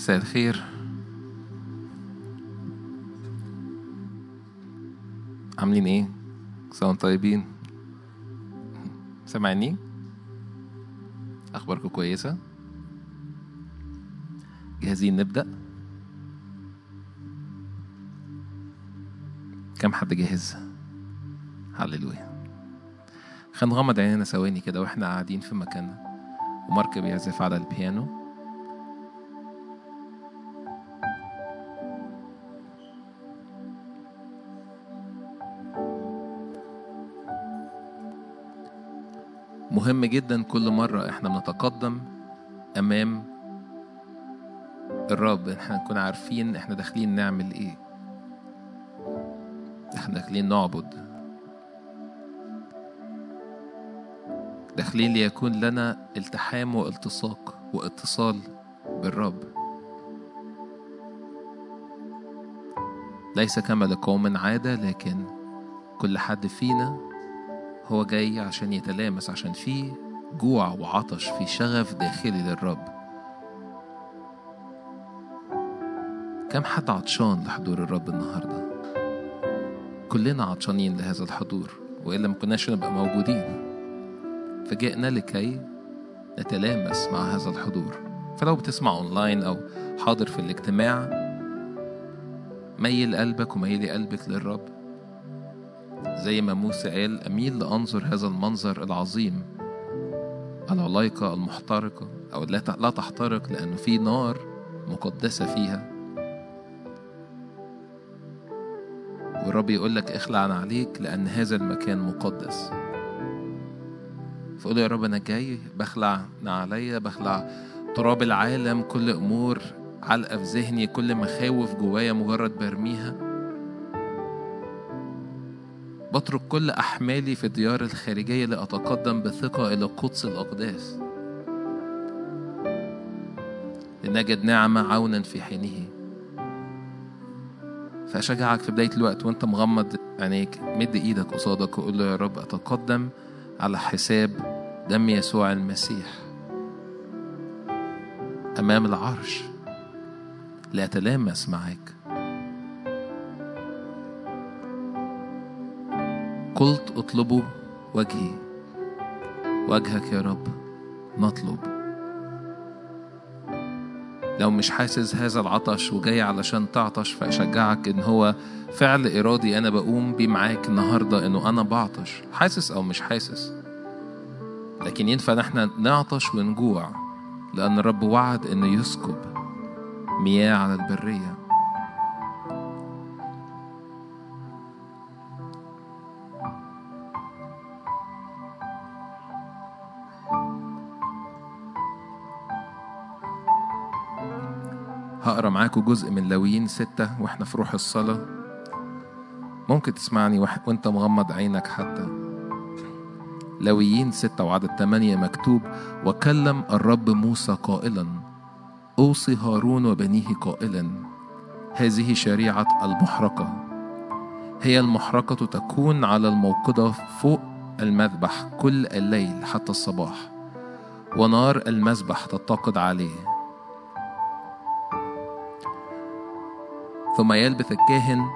مساء الخير عاملين إيه؟ سوا طيبين سامعني؟ أخباركم كويسة؟ جاهزين نبدأ؟ كم حد جاهز؟ هللويا خلينا نغمض عينينا ثواني كده وإحنا قاعدين في مكاننا ومارك بيعزف على البيانو مهم جدا كل مرة إحنا بنتقدم أمام الرب. إحنا نكون عارفين إحنا داخلين نعمل إيه. إحنا داخلين نعبد. داخلين ليكون لنا التحام والتصاق واتصال بالرب. ليس كما لقوم عادة لكن كل حد فينا هو جاي عشان يتلامس عشان في جوع وعطش في شغف داخلي للرب. كم حد عطشان لحضور الرب النهارده؟ كلنا عطشانين لهذا الحضور وإلا ما كناش نبقى موجودين. فجئنا لكي نتلامس مع هذا الحضور. فلو بتسمع أونلاين أو حاضر في الاجتماع ميل قلبك وميلي قلبك للرب. زي ما موسى قال أميل لأنظر هذا المنظر العظيم العلايقة المحترقة أو لا تحترق لأنه في نار مقدسة فيها. والرب يقول لك اخلع عن عليك لأن هذا المكان مقدس. فقول يا رب أنا جاي بخلع عليا بخلع تراب العالم كل أمور علقة في ذهني كل مخاوف جوايا مجرد برميها. بترك كل أحمالي في الديار الخارجية لأتقدم بثقة إلى قدس الأقداس. لنجد نعمة عونا في حينه. فأشجعك في بداية الوقت وأنت مغمض عينيك مد إيدك قصادك وقول له يا رب أتقدم على حساب دم يسوع المسيح أمام العرش. لأتلامس معاك قلت اطلبوا وجهي. وجهك يا رب نطلب لو مش حاسس هذا العطش وجاي علشان تعطش فأشجعك إن هو فعل إرادي أنا بقوم بيه معاك النهاردة إنه أنا بعطش. حاسس أو مش حاسس؟ لكن ينفع إن إحنا نعطش ونجوع لأن الرب وعد إنه يسكب مياه على البرية. معاكم جزء من لاويين ستة وإحنا في روح الصلاة. ممكن تسمعني وانت مغمض عينك حتى. لاويين ستة وعدد ثمانية مكتوب وكلم الرب موسى قائلا أوصي هارون وبنيه قائلا هذه شريعة المحرقة. هي المحرقة تكون على الموقدة فوق المذبح كل الليل حتى الصباح ونار المذبح تتقد عليه. ثم يلبس الكاهن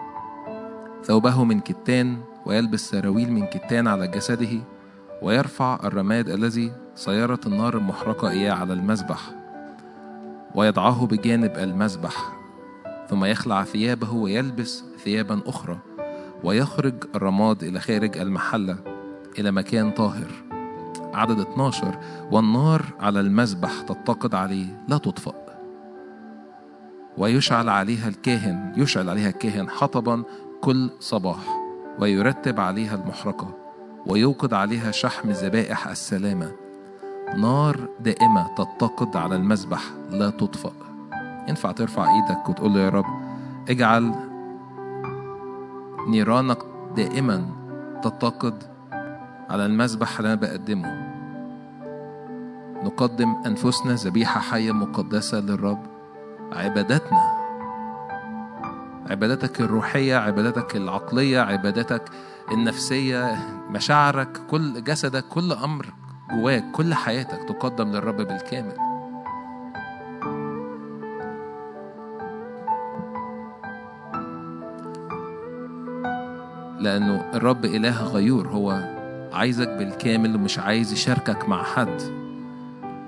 ثوبه من كتان ويلبس سراويل من كتان على جسده ويرفع الرماد الذي صيرت النار المحرقة إياه على المذبح ويضعه بجانب المذبح ثم يخلع ثيابه ويلبس ثيابا أخرى ويخرج الرماد إلى خارج المحلة إلى مكان طاهر. عدد 12 والنار على المذبح تتقد عليه لا تطفأ. ويشعل عليها الكاهن يشعل عليها الكاهن حطبا كل صباح ويرتب عليها المحرقة ويوقد عليها شحم ذبائح السلامة. نار دائمة تتقد على المذبح لا تطفأ. ينفع ترفع إيدك وتقول له يا رب اجعل نيرانك دائما تتقد على المذبح اللي أنا بقدمه. نقدم أنفسنا ذبيحة حية مقدسة للرب. عباداتنا عباداتك الروحية عباداتك العقلية عباداتك النفسية مشاعرك كل جسدك كل أمر جواك كل حياتك تقدم للرب بالكامل. لأنه الرب إله غيور هو عايزك بالكامل ومش عايز يشاركك مع حد.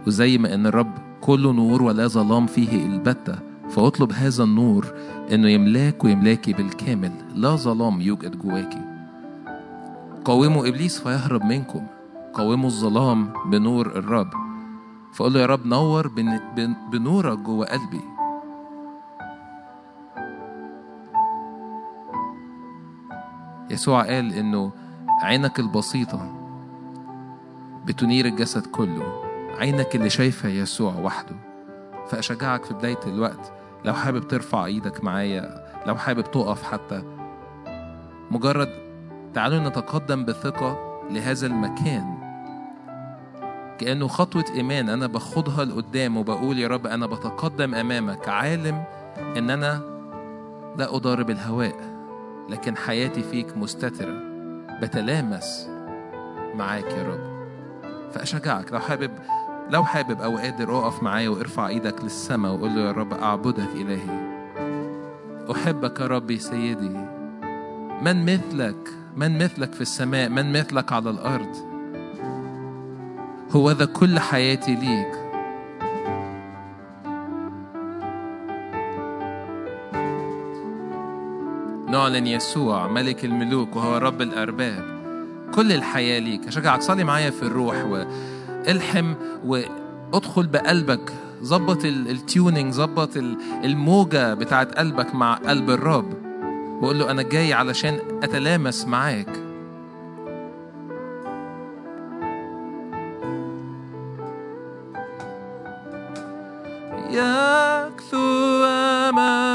وزي ما إن الرب كله نور ولا ظلام فيه البتة فاطلب هذا النور إنه يملاك ويملاكي بالكامل لا ظلام يوجد جواكي. قاوموا إبليس فيهرب منكم قاوموا الظلام بنور الرب. فقول له يا رب نور بن- بن- بنورك جوه قلبي. يسوع قال إنه عينك البسيطة بتنير الجسد كله. عينك اللي شايفة يسوع وحده. فأشجعك في بداية الوقت لو حابب ترفع إيدك معايا لو حابب تقف حتى. مجرد تعالوا نتقدم بثقة لهذا المكان. كأنه خطوة إيمان أنا باخدها لقدام وبقول يا رب أنا بتقدم أمامك عالم إن أنا لا أضارب الهواء لكن حياتي فيك مستترة. بتلامس معاك يا رب. فأشجعك لو حابب لو حابب أو قادر أقف معايا وارفع إيدك للسماء وقول له يا رب أعبدك إلهي. أحبك يا ربي سيدي. من مثلك من مثلك في السماء من مثلك على الأرض. هو ذا كل حياتي ليك. نعلن يسوع ملك الملوك وهو رب الأرباب. كل الحياة ليك. أشجعك صلي معايا في الروح والحم وادخل بقلبك ظبط ال- التيونينج ظبط ال- الموجة بتاعت قلبك مع قلب الرب. وقول له أنا جاي علشان أتلامس معاك. يكثو أمام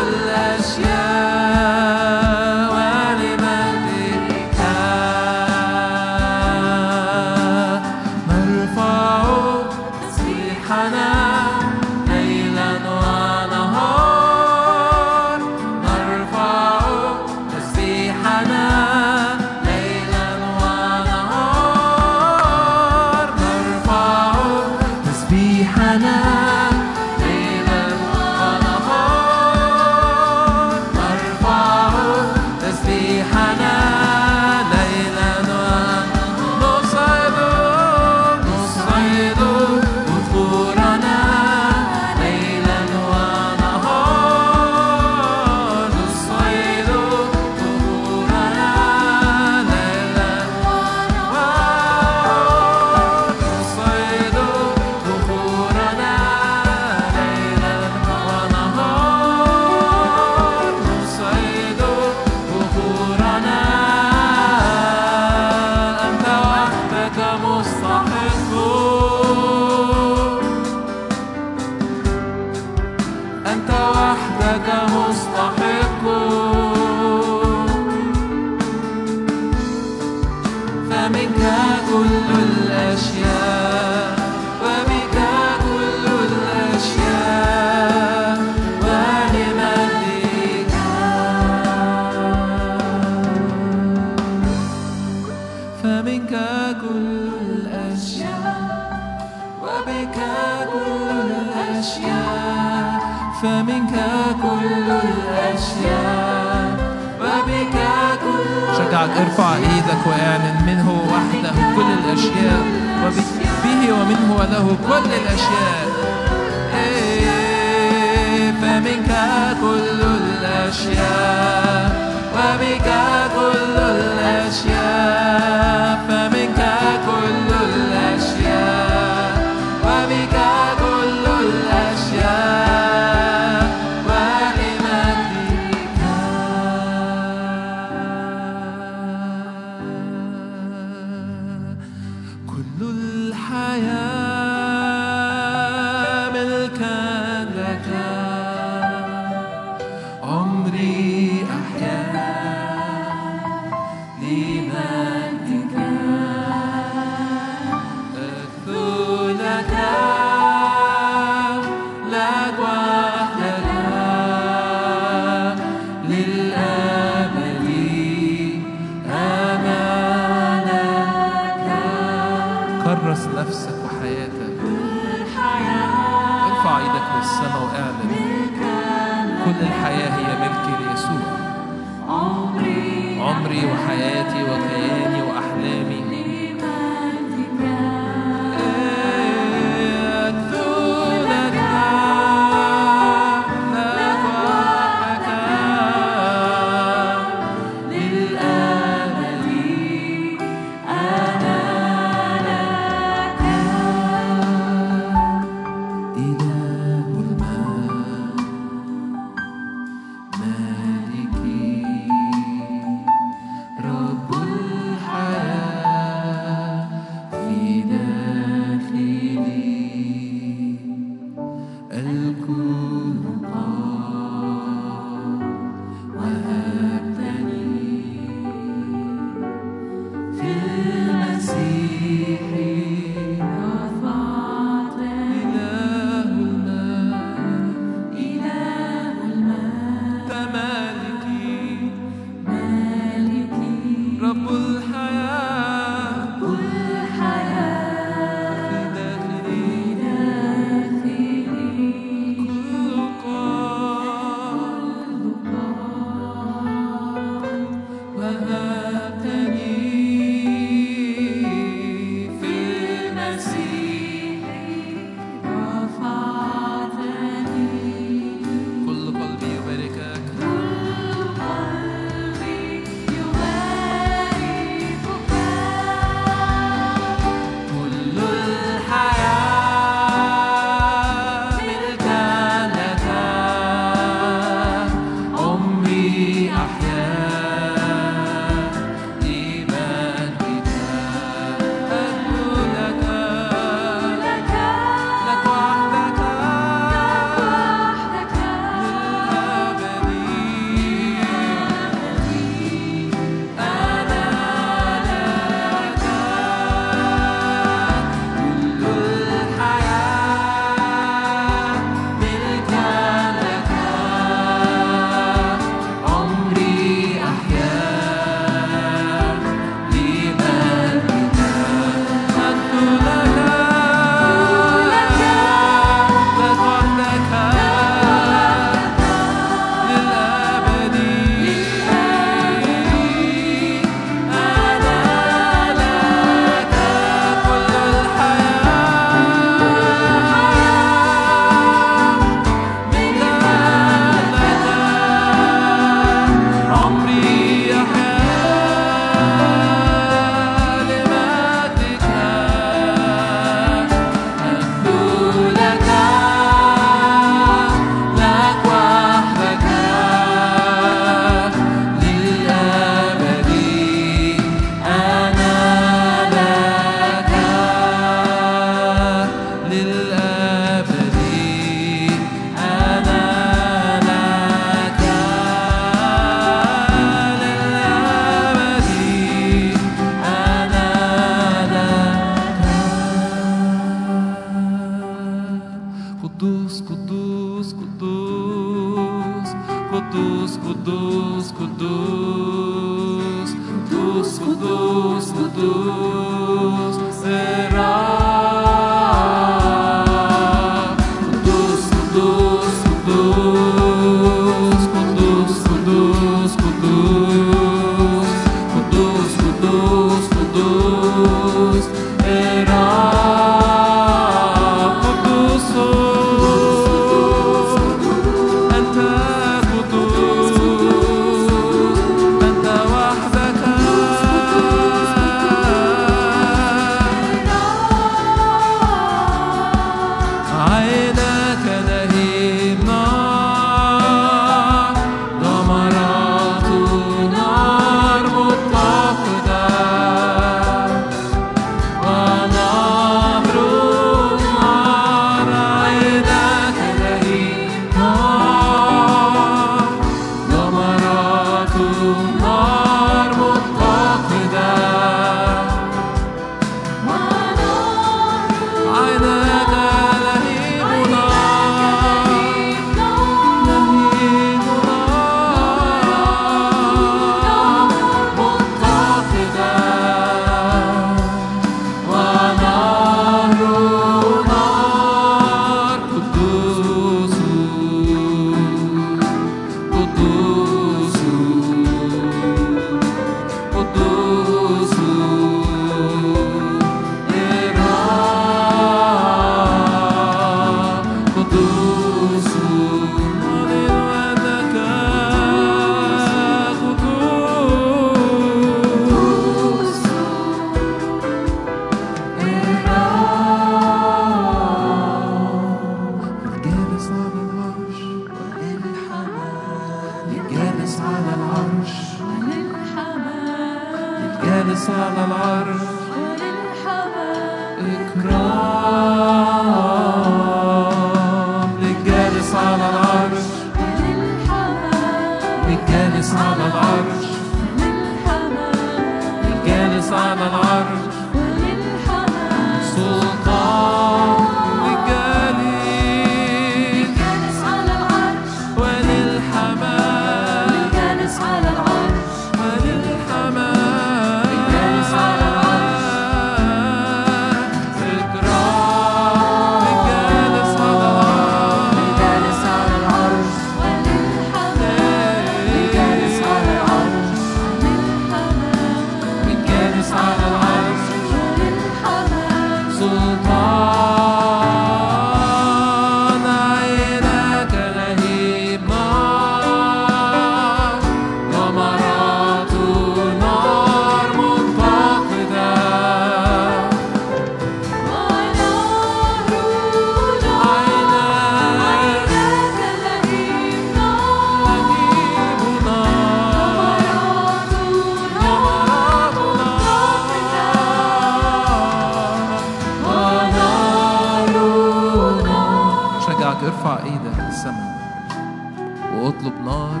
إيدك للسماء وأطلب نار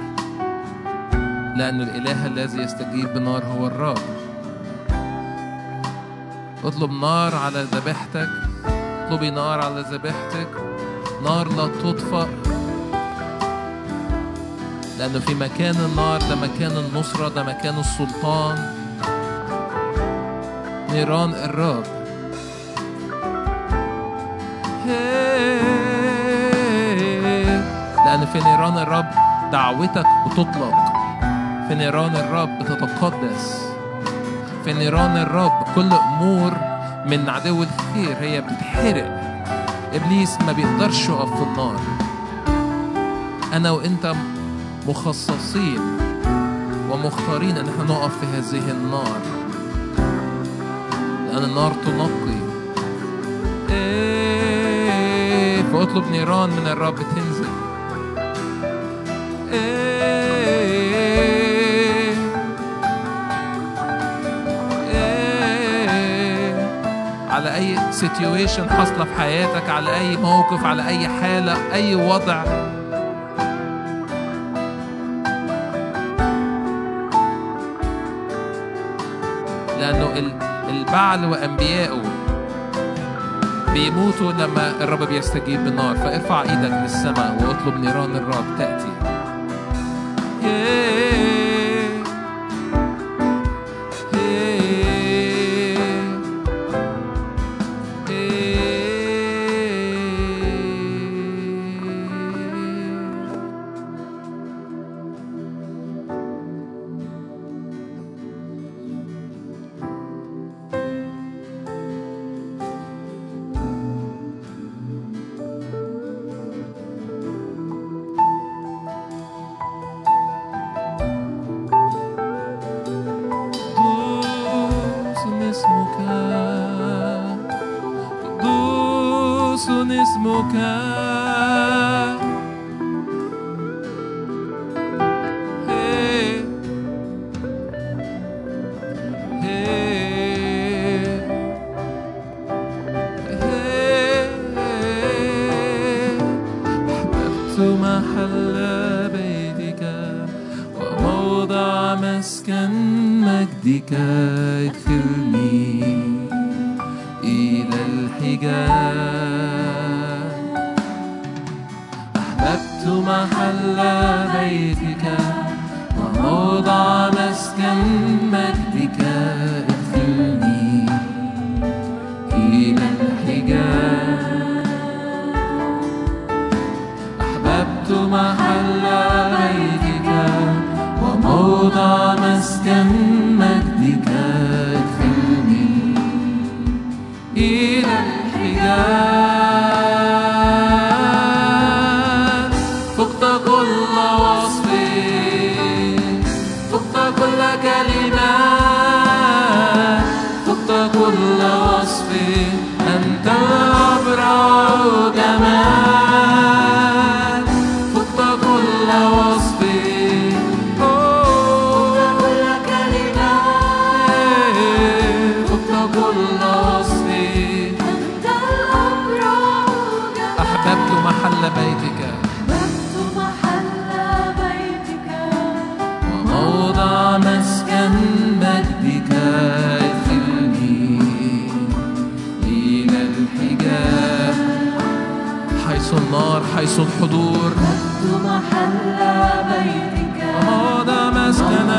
لأن الإله الذي يستجيب بنار هو الرب. أطلب نار على ذبيحتك اطلبي نار على ذبيحتك. نار لا تطفأ لأنه في مكان النار ده مكان النصرة ده مكان السلطان. نيران الرب. في نيران الرب دعوتك بتطلق. في نيران الرب بتتقدس في نيران الرب كل أمور من عدو الخير هي بتتحرق إبليس ما بيقدرش يقف في النار. أنا وأنت مخصصين ومختارين أن إحنا نقف في هذه النار. لأن النار تنقي. إيه فاطلب نيران من الرب إيه على أي سيتويشن حاصلة في حياتك على أي موقف على أي حالة أي وضع لأنه ال- البعل وأنبيائه بيموتوا لما الرب بيستجيب بالنار فارفع إيدك للسماء واطلب نيران الرب تأتي حيث الحضور. أحببت محل بيتك. وموضع مسكن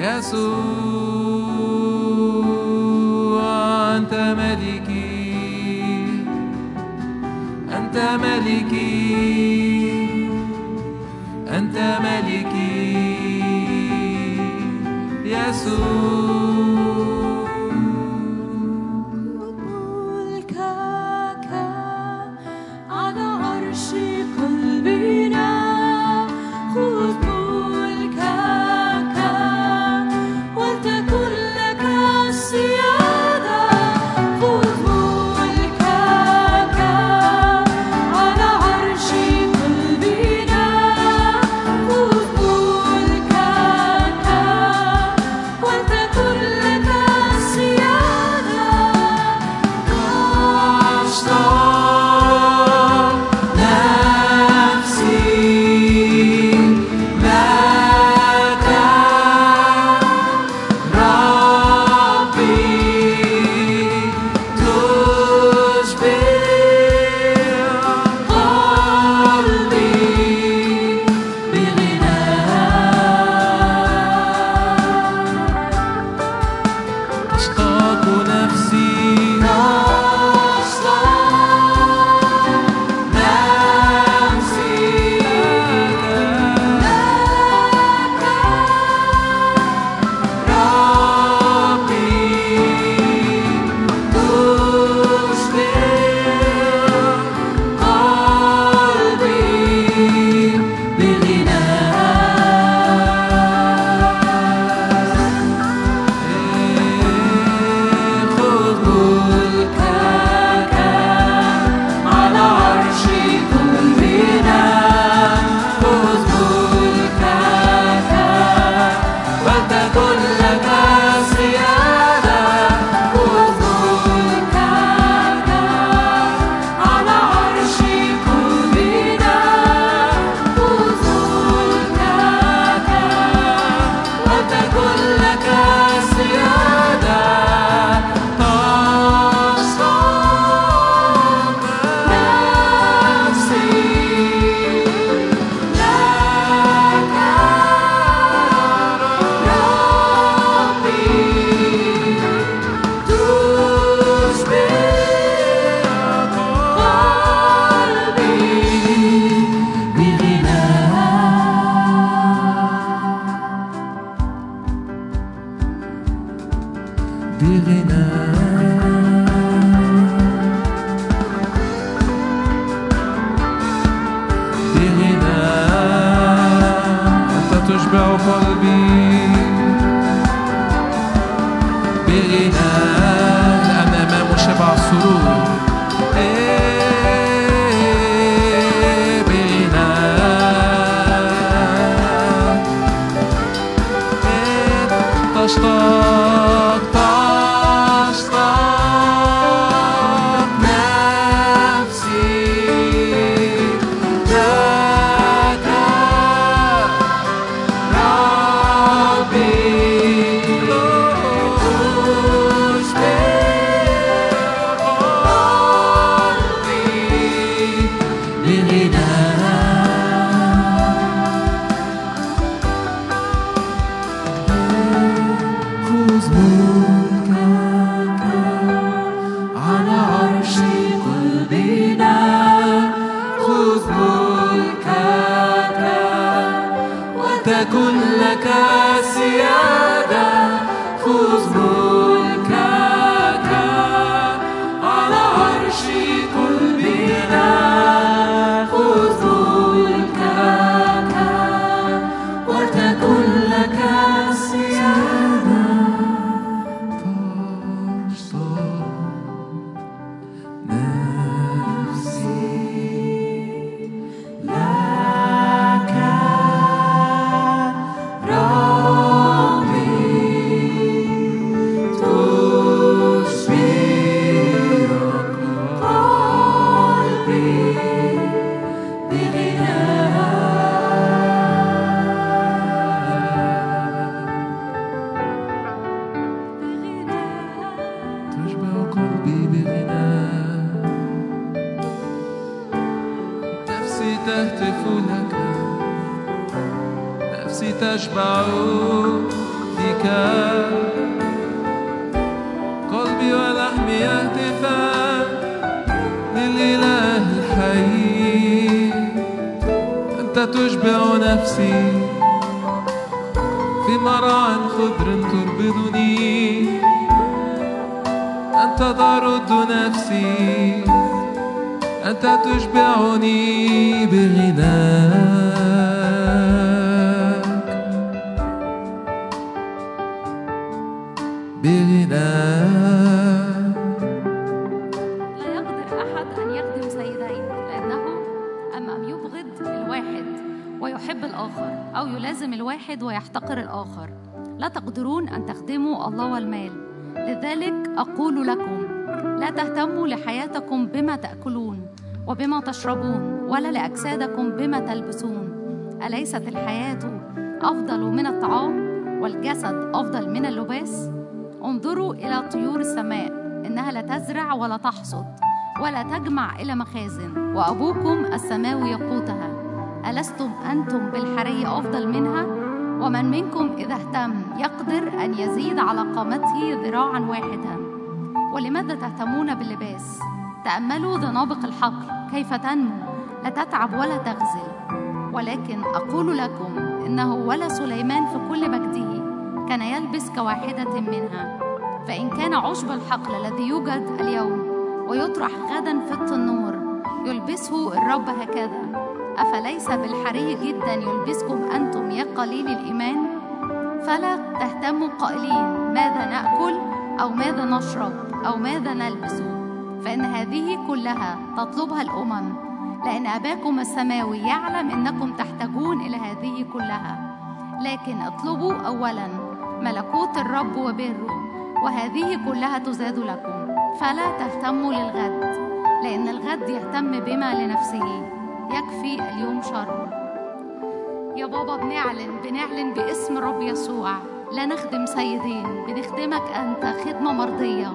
يسوع أنت ملكي أنت ملكي أنت ملكي يسوع. الآخر أو يلازم الواحد ويحتقر الآخر. لا تقدرون أن تخدموا الله والمال. لذلك أقول لكم لا تهتموا لحياتكم بما تأكلون وبما تشربون ولا لأجسادكم بما تلبسون. أليست الحياة أفضل من الطعام والجسد أفضل من اللباس؟ انظروا إلى طيور السماء إنها لا تزرع ولا تحصد ولا تجمع إلى مخازن وأبوكم السماوي يقوتها ألستم أنتم بالحري أفضل منها؟ ومن منكم إذا اهتم يقدر أن يزيد على قامته ذراعا واحدا. ولماذا تهتمون باللباس؟ تأملوا ذنابق الحقل. كيف تنمو؟ لا تتعب ولا تغزل. ولكن أقول لكم إنه ولا سليمان في كل مجده كان يلبس كواحدة منها. فإن كان عشب الحقل الذي يوجد اليوم ويطرح غدا في التنور يلبسه الرب هكذا. أفليس بالحري جدا يلبسكم أنتم يا قليل الإيمان؟ فلا تهتموا قائلين ماذا نأكل؟ أو ماذا نشرب؟ أو ماذا نلبس؟ فإن هذه كلها تطلبها الأمم. لأن أباكم السماوي يعلم أنكم تحتاجون إلى هذه كلها. لكن اطلبوا أولا ملكوت الرب وبره وهذه كلها تزاد لكم. فلا تهتموا للغد لأن الغد يهتم بما لنفسه. يكفي اليوم شر. يا بابا بنعلن بنعلن باسم الرب يسوع. لا نخدم سيدين بنخدمك أنت خدمة مرضية.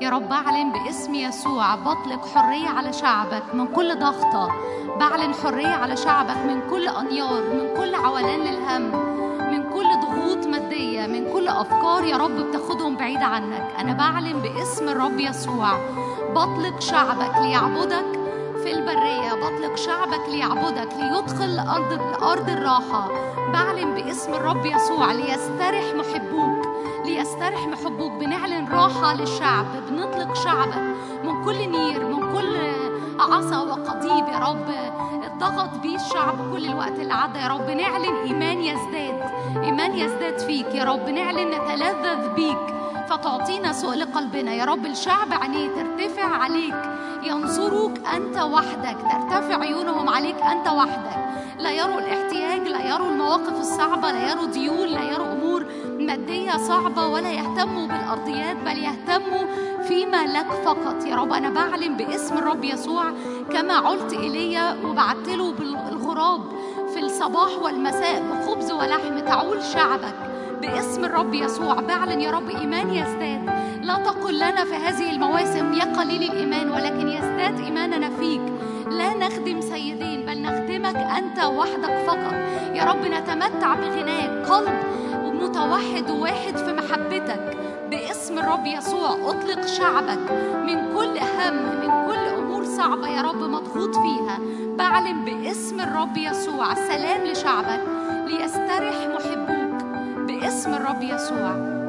يا رب أعلن باسم يسوع. بطلق حرية على شعبك من كل ضغطة. بعلن حرية على شعبك من كل أنيار من كل عولان للهم من كل ضغوط مادية من كل أفكار يا رب بتاخدهم بعيد عنك. أنا بعلن باسم الرب يسوع. بطلق شعبك ليعبدك في البرية بطلق شعبك ليعبدك ليدخل أرض أرض الراحة. بعلن باسم الرب يسوع ليسترح محبوك ليسترح حبك بنعلن راحة للشعب بنطلق شعبك. من كل نير من كل عصا وقضيب يا رب ضغط بيه الشعب كل الوقت اللي عدى يا رب. نعلن إيمان يزداد إيمان يزداد فيك يا رب. نعلن نتلذذ بيك. فتعطينا سؤل قلبنا. يا رب الشعب عينيه ترتفع عليك. ينظروك أنت وحدك. ترتفع عيونهم عليك أنت وحدك. لا يروا الاحتياج لا يروا المواقف الصعبة لا يروا ديون لا يروا أمور مادية صعبة ولا يهتموا بالأرضيات بل يهتموا فيما لك فقط. يا رب أنا بعلم باسم الرب يسوع. كما علت إيليا وبعت له بالغراب في الصباح والمساء بخبز ولحم تعول شعبك. باسم الرب يسوع بعلن يا رب إيمان يزداد. لا تقل لنا في هذه المواسم يا قليل الإيمان ولكن يزداد إيماننا فيك. لا نخدم سيدين بل نخدمك أنت وحدك فقط. يا رب نتمتع بغناك قلب متوحد وواحد في محبتك. باسم الرب يسوع أطلق شعبك. من كل هم من كل أمور صعبة يا رب مضغوط فيها. بعلن باسم الرب يسوع سلام لشعبك. ليسترح محبوك باسم الرب يسوع.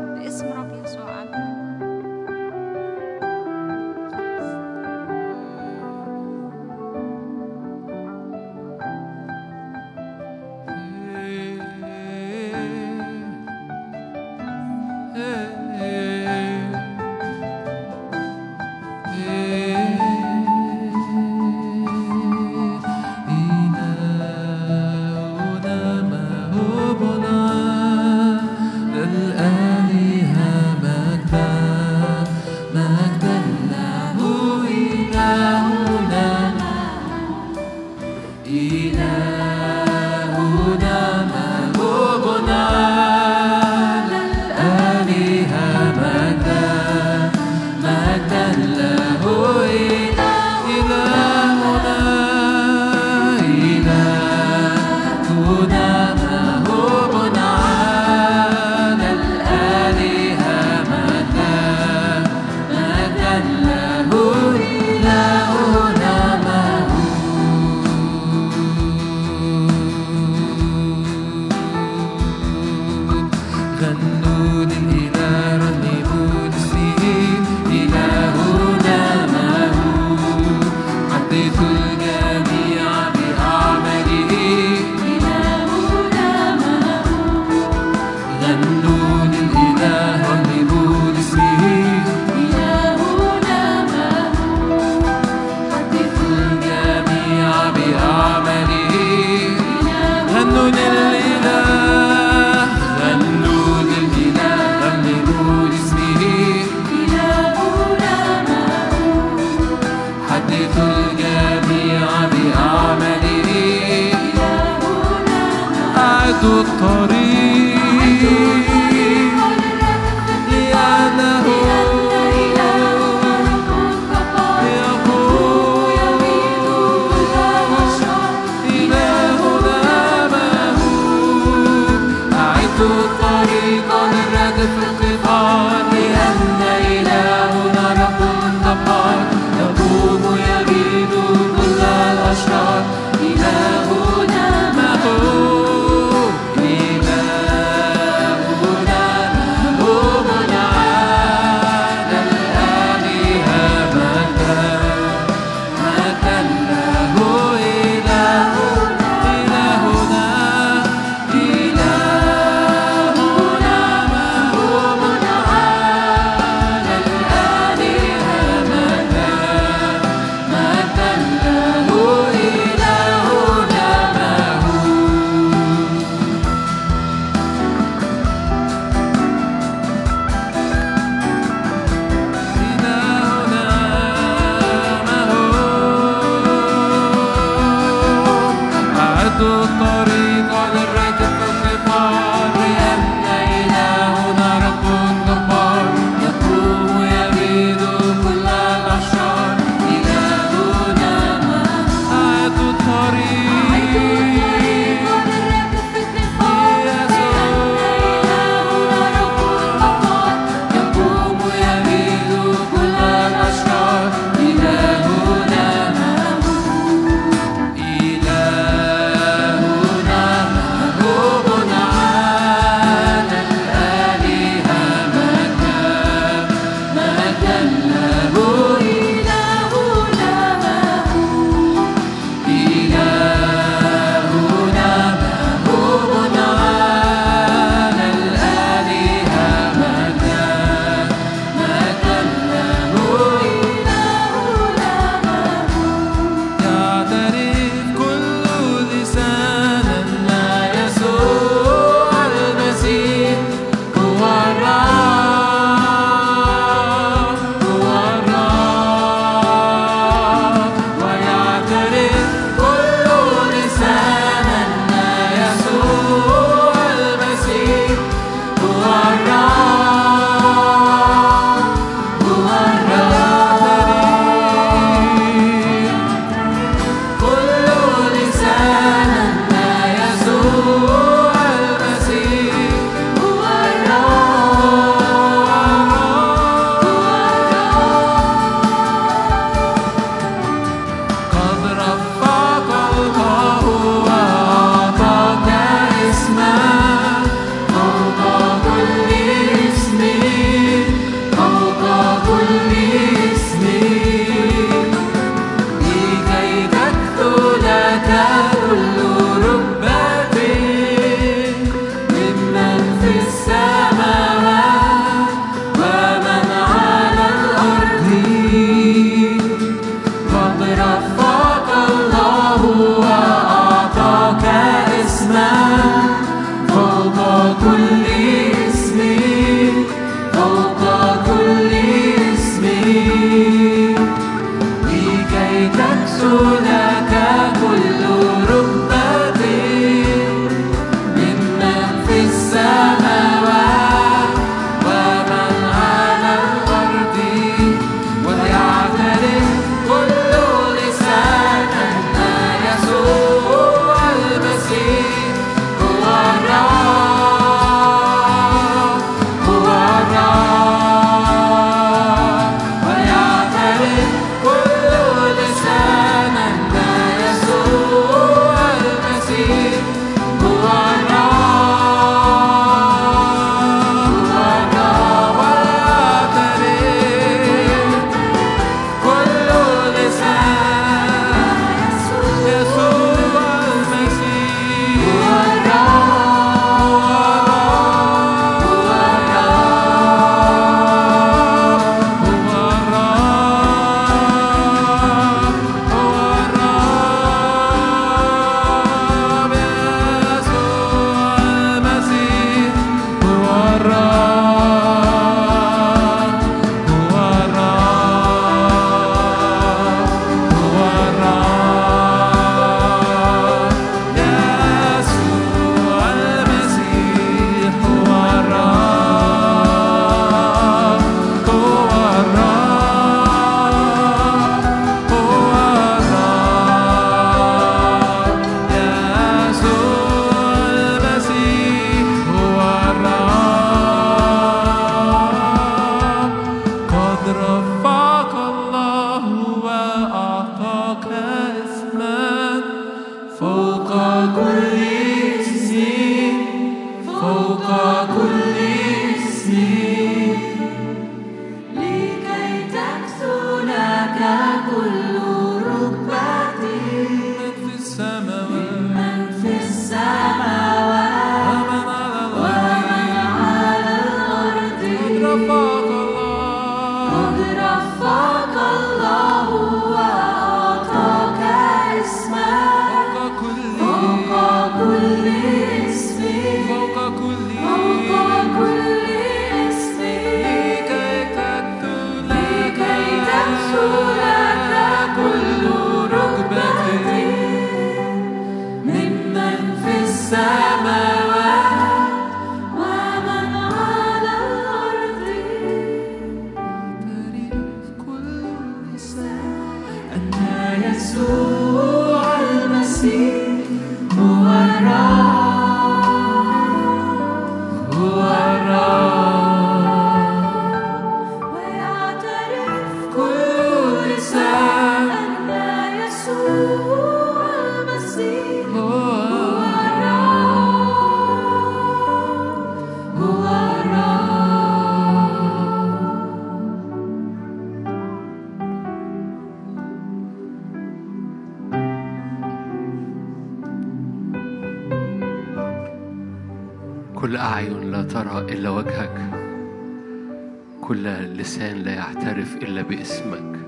باسمك.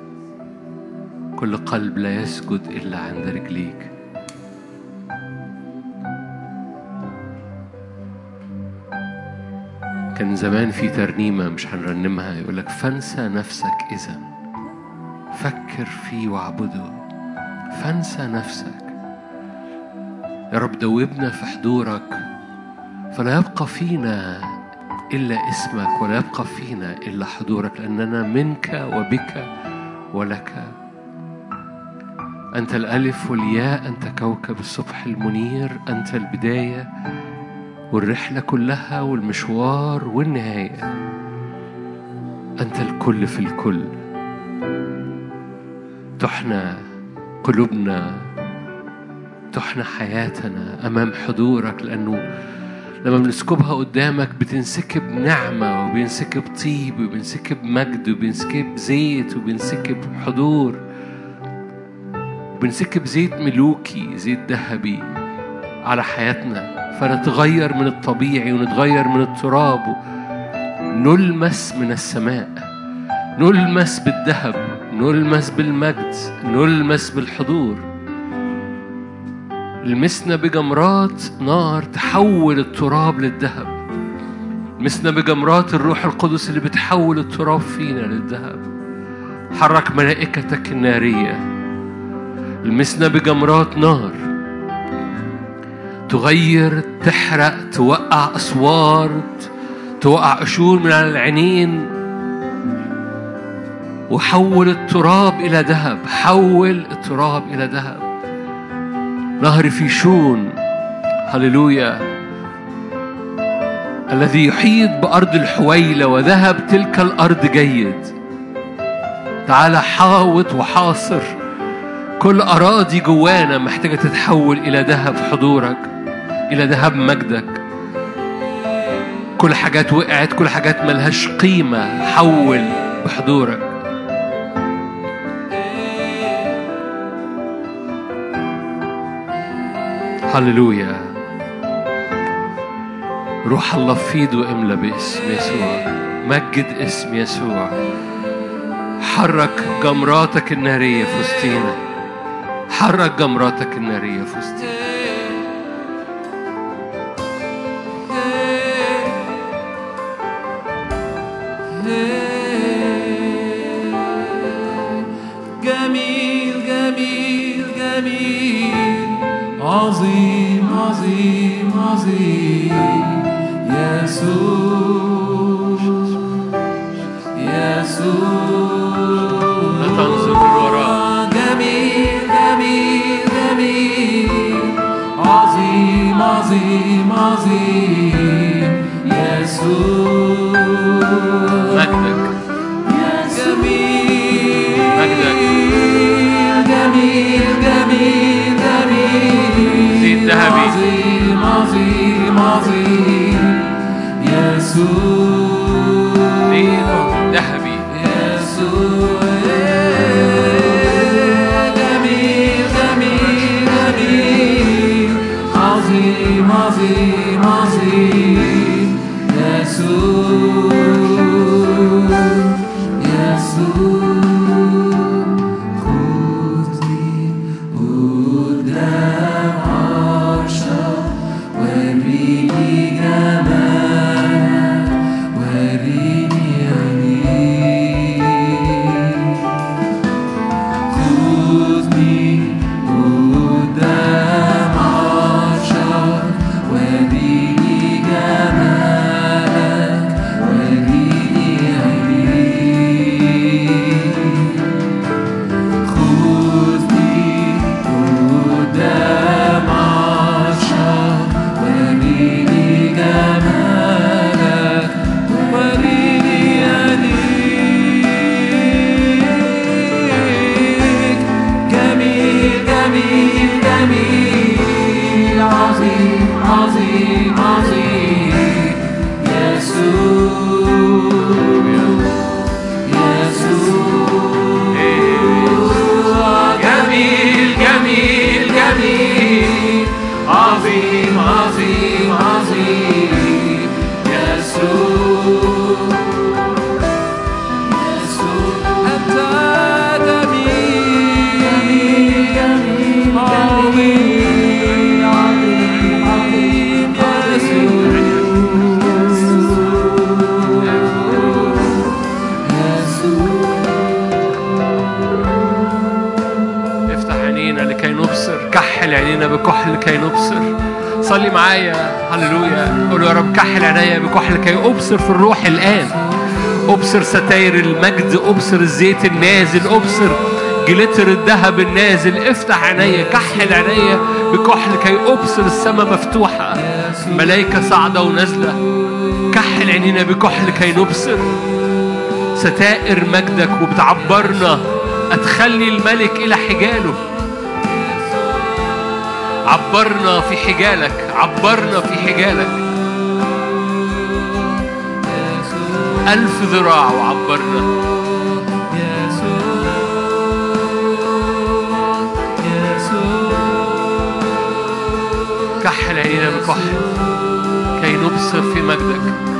كل قلب لا يسجد إلا عند رجليك. كان زمان في ترنيمة مش هنرنمها يقولك فانسى نفسك إذا. فكر فيه واعبده. فانسى نفسك. يا رب دوبنا في حضورك. فلا يبقى فينا إلا اسمك ولا يبقى فينا إلا حضورك لأننا منك وبك ولك. أنت الألف والياء أنت كوكب الصبح المنير أنت البداية والرحلة كلها والمشوار والنهاية. أنت الكل في الكل. تحنى قلوبنا تحنى حياتنا أمام حضورك لأنه لما بنسكبها قدامك بتنسكب نعمة وبينسكب طيب وبينسكب مجد وبينسكب زيت وبينسكب حضور. وبنسكب زيت ملوكي زيت ذهبي على حياتنا. فنتغير من الطبيعي ونتغير من التراب. نلمس من السماء. نلمس بالذهب. نلمس بالمجد. نلمس بالحضور. لمسنا بجمرات نار تحول التراب للذهب. لمسنا بجمرات الروح القدس اللي بتحول التراب فينا للذهب. حرك ملائكتك النارية. لمسنا بجمرات نار تغير تحرق توقع أسوار توقع قشور من على العينين. وحول التراب إلى ذهب. حول التراب إلى ذهب. نهر فيشون هللويا الذي يحيط بأرض الحويلة وذهب تلك الأرض جيد. تعال حاوط وحاصر كل أراضي جوانا محتاجة تتحول إلى ذهب حضورك إلى ذهب مجدك. كل حاجات وقعت كل حاجات ملهاش قيمة حول بحضورك. هللويا روح الله فيد واملى باسم يسوع. مجد اسم يسوع. حرك جمراتك النارية في وسطينا حرك جمراتك النارية في وسطينا عظيم عظيم عظيم. يسوع يسوع. لا تنظر للوراء جميل جميل جميل. عظيم عظيم عظيم. يسوع. يسوع كحل عينيا بكحل كي أبصر في الروح الآن. أبصر ستاير المجد. أبصر الزيت النازل. أبصر glitter الذهب النازل. افتح عينيا كحل عينيا بكحل كي أبصر السماء مفتوحة. ملائكه صاعدة ونازلة. كحل عينينا. بكحل كي نبصر. ستائر مجدك وبتعبرنا. أدخلني الملك إلى حجاله. عبرنا في حجالك. عبرنا في حجالك. ألف ذراع وعبرنا. كحل عينينا بكحل كي نبصر في مجدك.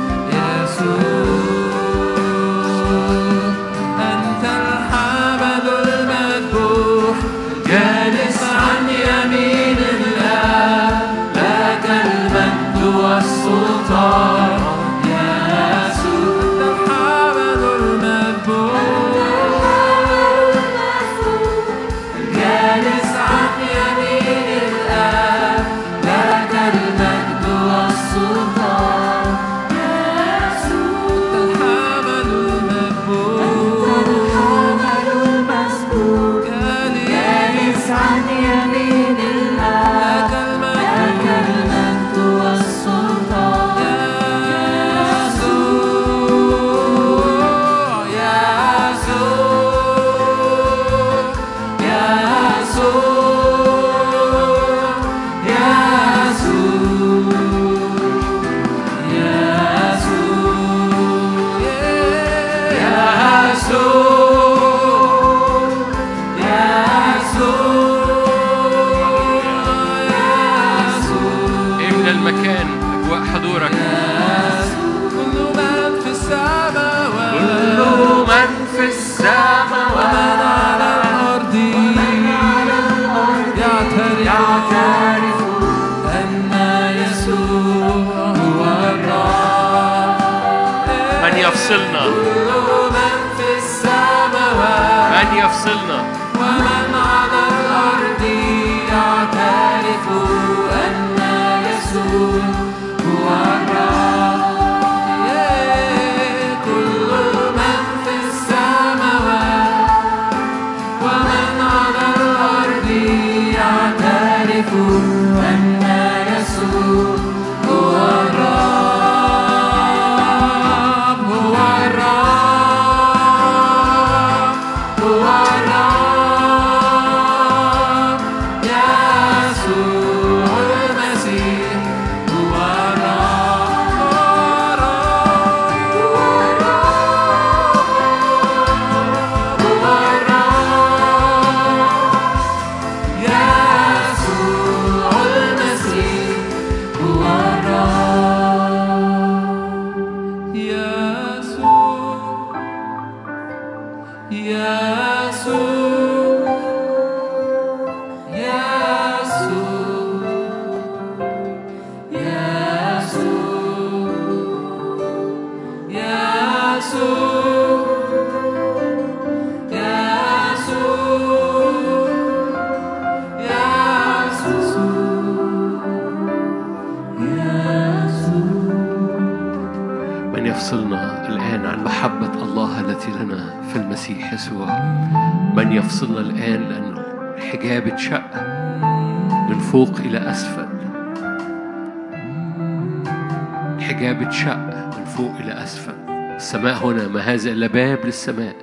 اتشق من فوق إلى أسفل. السماء هنا ما هذا إلا باب للسماء؟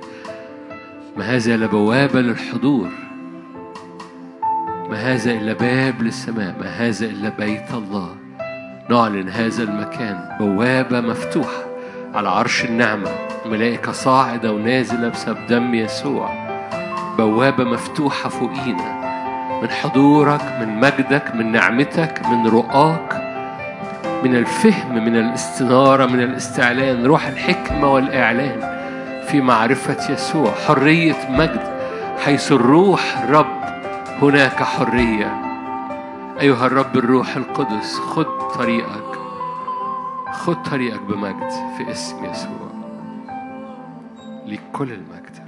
ما هذا إلا بوابة للحضور؟ ما هذا إلا باب للسماء؟ ما هذا إلا بيت الله؟ نعلن هذا المكان بوابة مفتوحة على عرش النعمة ملائكة صاعدة ونازلة بسبب دم يسوع. بوابة مفتوحة فوقينا من حضورك من مجدك من نعمتك من رؤاك. من الفهم من الاستنارة من الاستعلان روح الحكمة والإعلان في معرفة يسوع حرية مجد حيث الروح رب هناك حرية. أيها الرب الروح القدس خد طريقك خد طريقك بمجد في اسم يسوع لكل المجد.